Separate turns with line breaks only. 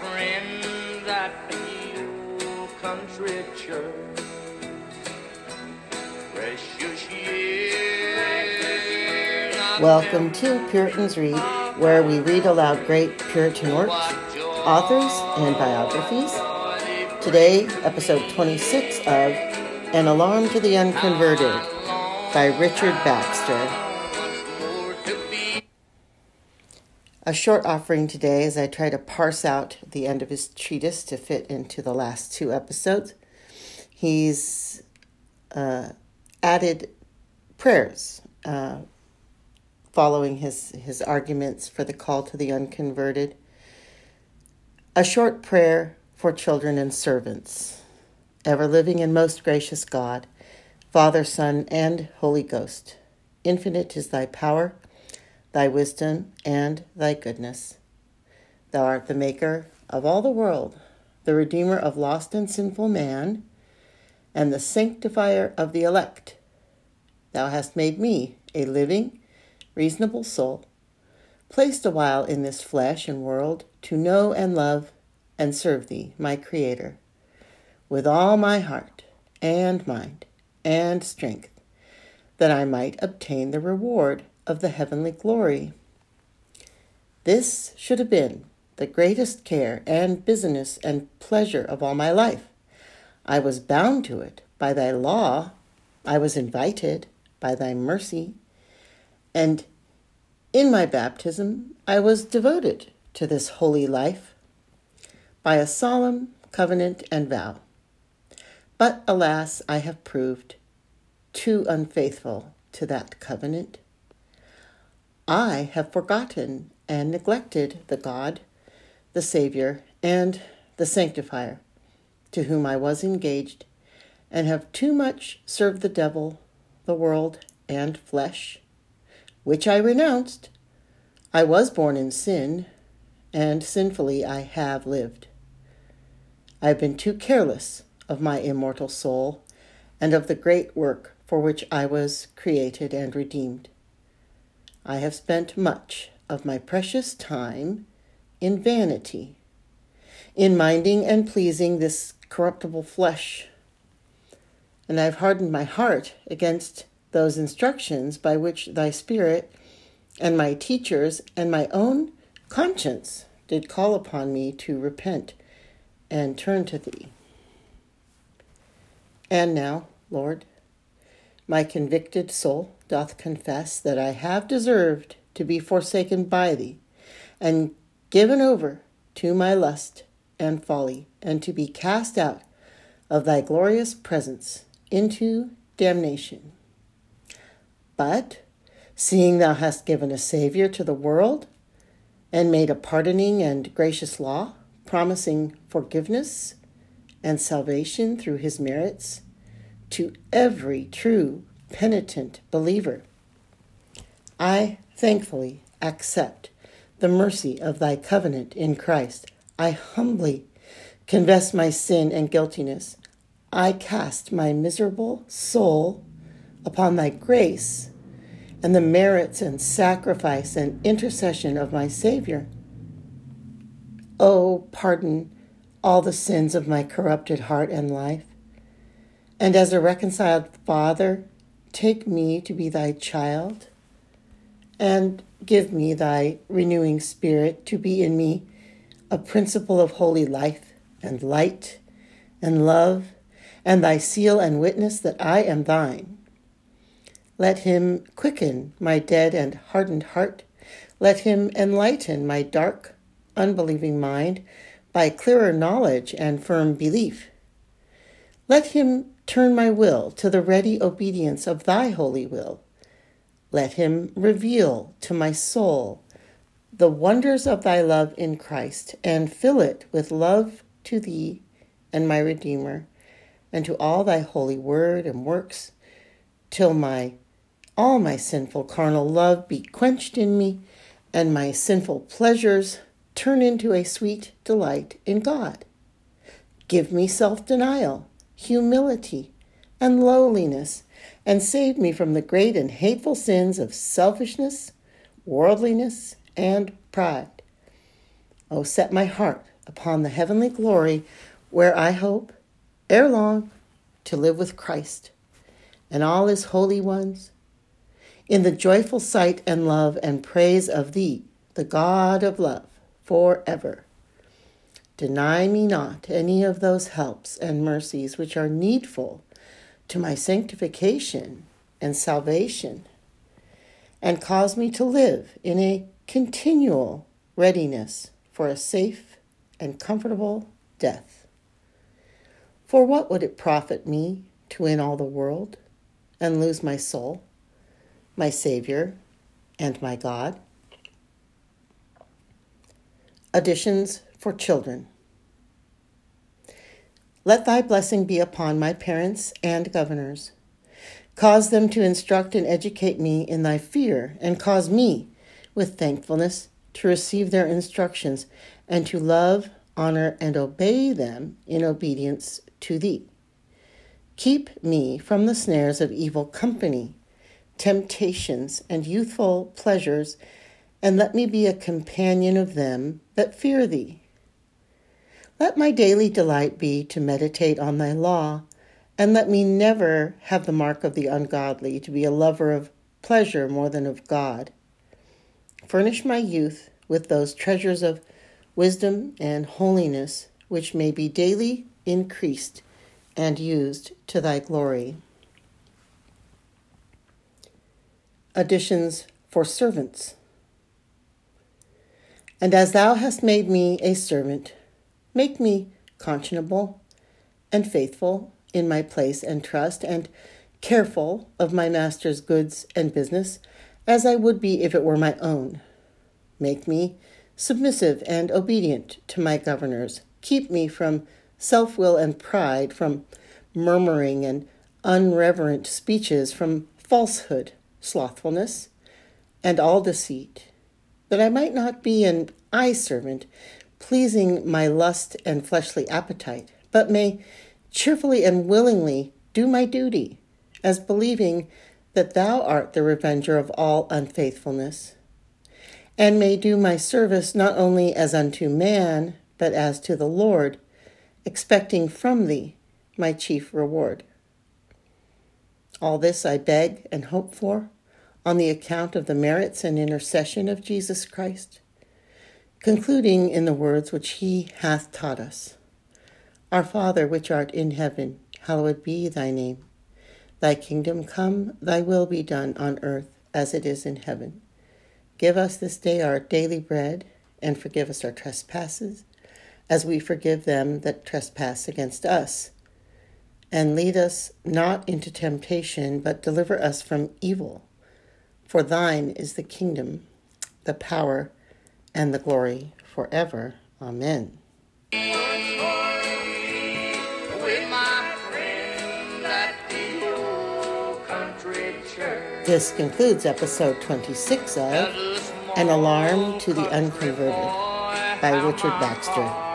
friends at the country church.
Welcome to Puritans Read, where we read aloud great Puritan works, authors, and biographies. Today, episode 26 of An Alarm to the Unconverted by Richard Baxter. A short offering today as I try to parse out the end of his treatise to fit into the last two episodes. He's uh, added prayers uh, following his, his arguments for the call to the unconverted. A short prayer for children and servants. Ever living and most gracious God, Father, Son, and Holy Ghost, infinite is thy power thy wisdom, and thy goodness. Thou art the maker of all the world, the redeemer of lost and sinful man, and the sanctifier of the elect. Thou hast made me a living, reasonable soul, placed a while in this flesh and world to know and love and serve thee, my Creator, with all my heart and mind and strength, that I might obtain the reward of the heavenly glory. This should have been the greatest care and business and pleasure of all my life. I was bound to it by thy law, I was invited by thy mercy, and in my baptism I was devoted to this holy life by a solemn covenant and vow. But alas, I have proved too unfaithful to that covenant. I have forgotten and neglected the God, the Savior, and the Sanctifier, to whom I was engaged, and have too much served the devil, the world, and flesh, which I renounced. I was born in sin, and sinfully I have lived. I have been too careless of my immortal soul and of the great work for which I was created and redeemed. I have spent much of my precious time in vanity, in minding and pleasing this corruptible flesh. And I have hardened my heart against those instructions by which thy Spirit and my teachers and my own conscience did call upon me to repent and turn to thee. And now, Lord, my convicted soul doth confess that I have deserved to be forsaken by thee, and given over to my lust and folly, and to be cast out of thy glorious presence into damnation. But, seeing thou hast given a Saviour to the world, and made a pardoning and gracious law, promising forgiveness and salvation through his merits, to every true penitent believer. I thankfully accept the mercy of thy covenant in Christ. I humbly confess my sin and guiltiness. I cast my miserable soul upon thy grace and the merits and sacrifice and intercession of my Savior. Oh, pardon all the sins of my corrupted heart and life. And as a reconciled Father, take me to be thy child, and give me thy renewing spirit to be in me a principle of holy life and light and love, and thy seal and witness that I am thine. Let him quicken my dead and hardened heart. Let him enlighten my dark, unbelieving mind by clearer knowledge and firm belief. Let him turn my will to the ready obedience of thy holy will. Let him reveal to my soul the wonders of thy love in Christ and fill it with love to thee and my Redeemer and to all thy holy word and works till my all my sinful carnal love be quenched in me and my sinful pleasures turn into a sweet delight in God. Give me self denial humility, and lowliness, and save me from the great and hateful sins of selfishness, worldliness, and pride. Oh, set my heart upon the heavenly glory where I hope, ere long, to live with Christ and all his holy ones in the joyful sight and love and praise of thee, the God of love, forever. Deny me not any of those helps and mercies which are needful to my sanctification and salvation, and cause me to live in a continual readiness for a safe and comfortable death. For what would it profit me to win all the world and lose my soul, my Savior, and my God? Additions for children. Let thy blessing be upon my parents and governors. Cause them to instruct and educate me in thy fear, and cause me, with thankfulness, to receive their instructions, and to love, honor, and obey them in obedience to thee. Keep me from the snares of evil company, temptations, and youthful pleasures, and let me be a companion of them that fear thee. Let my daily delight be to meditate on thy law, and let me never have the mark of the ungodly, to be a lover of pleasure more than of God. Furnish my youth with those treasures of wisdom and holiness which may be daily increased and used to thy glory. Additions for servants. And as thou hast made me a servant, make me conscionable and faithful in my place and trust, and careful of my master's goods and business, as I would be if it were my own. Make me submissive and obedient to my governors. Keep me from self will and pride, from murmuring and unreverent speeches, from falsehood, slothfulness, and all deceit, that I might not be an eye servant, pleasing my lust and fleshly appetite, but may cheerfully and willingly do my duty, as believing that thou art the revenger of all unfaithfulness, and may do my service not only as unto man, but as to the Lord, expecting from thee my chief reward. All this I beg and hope for on the account of the merits and intercession of Jesus Christ, concluding in the words which he hath taught us Our Father, which art in heaven, hallowed be thy name. Thy kingdom come, thy will be done on earth as it is in heaven. Give us this day our daily bread, and forgive us our trespasses, as we forgive them that trespass against us and lead us not into temptation, but deliver us from evil. For thine is the kingdom, the power, and the glory forever. Amen. This concludes episode 26 of An Alarm to the Unconverted by Richard Baxter.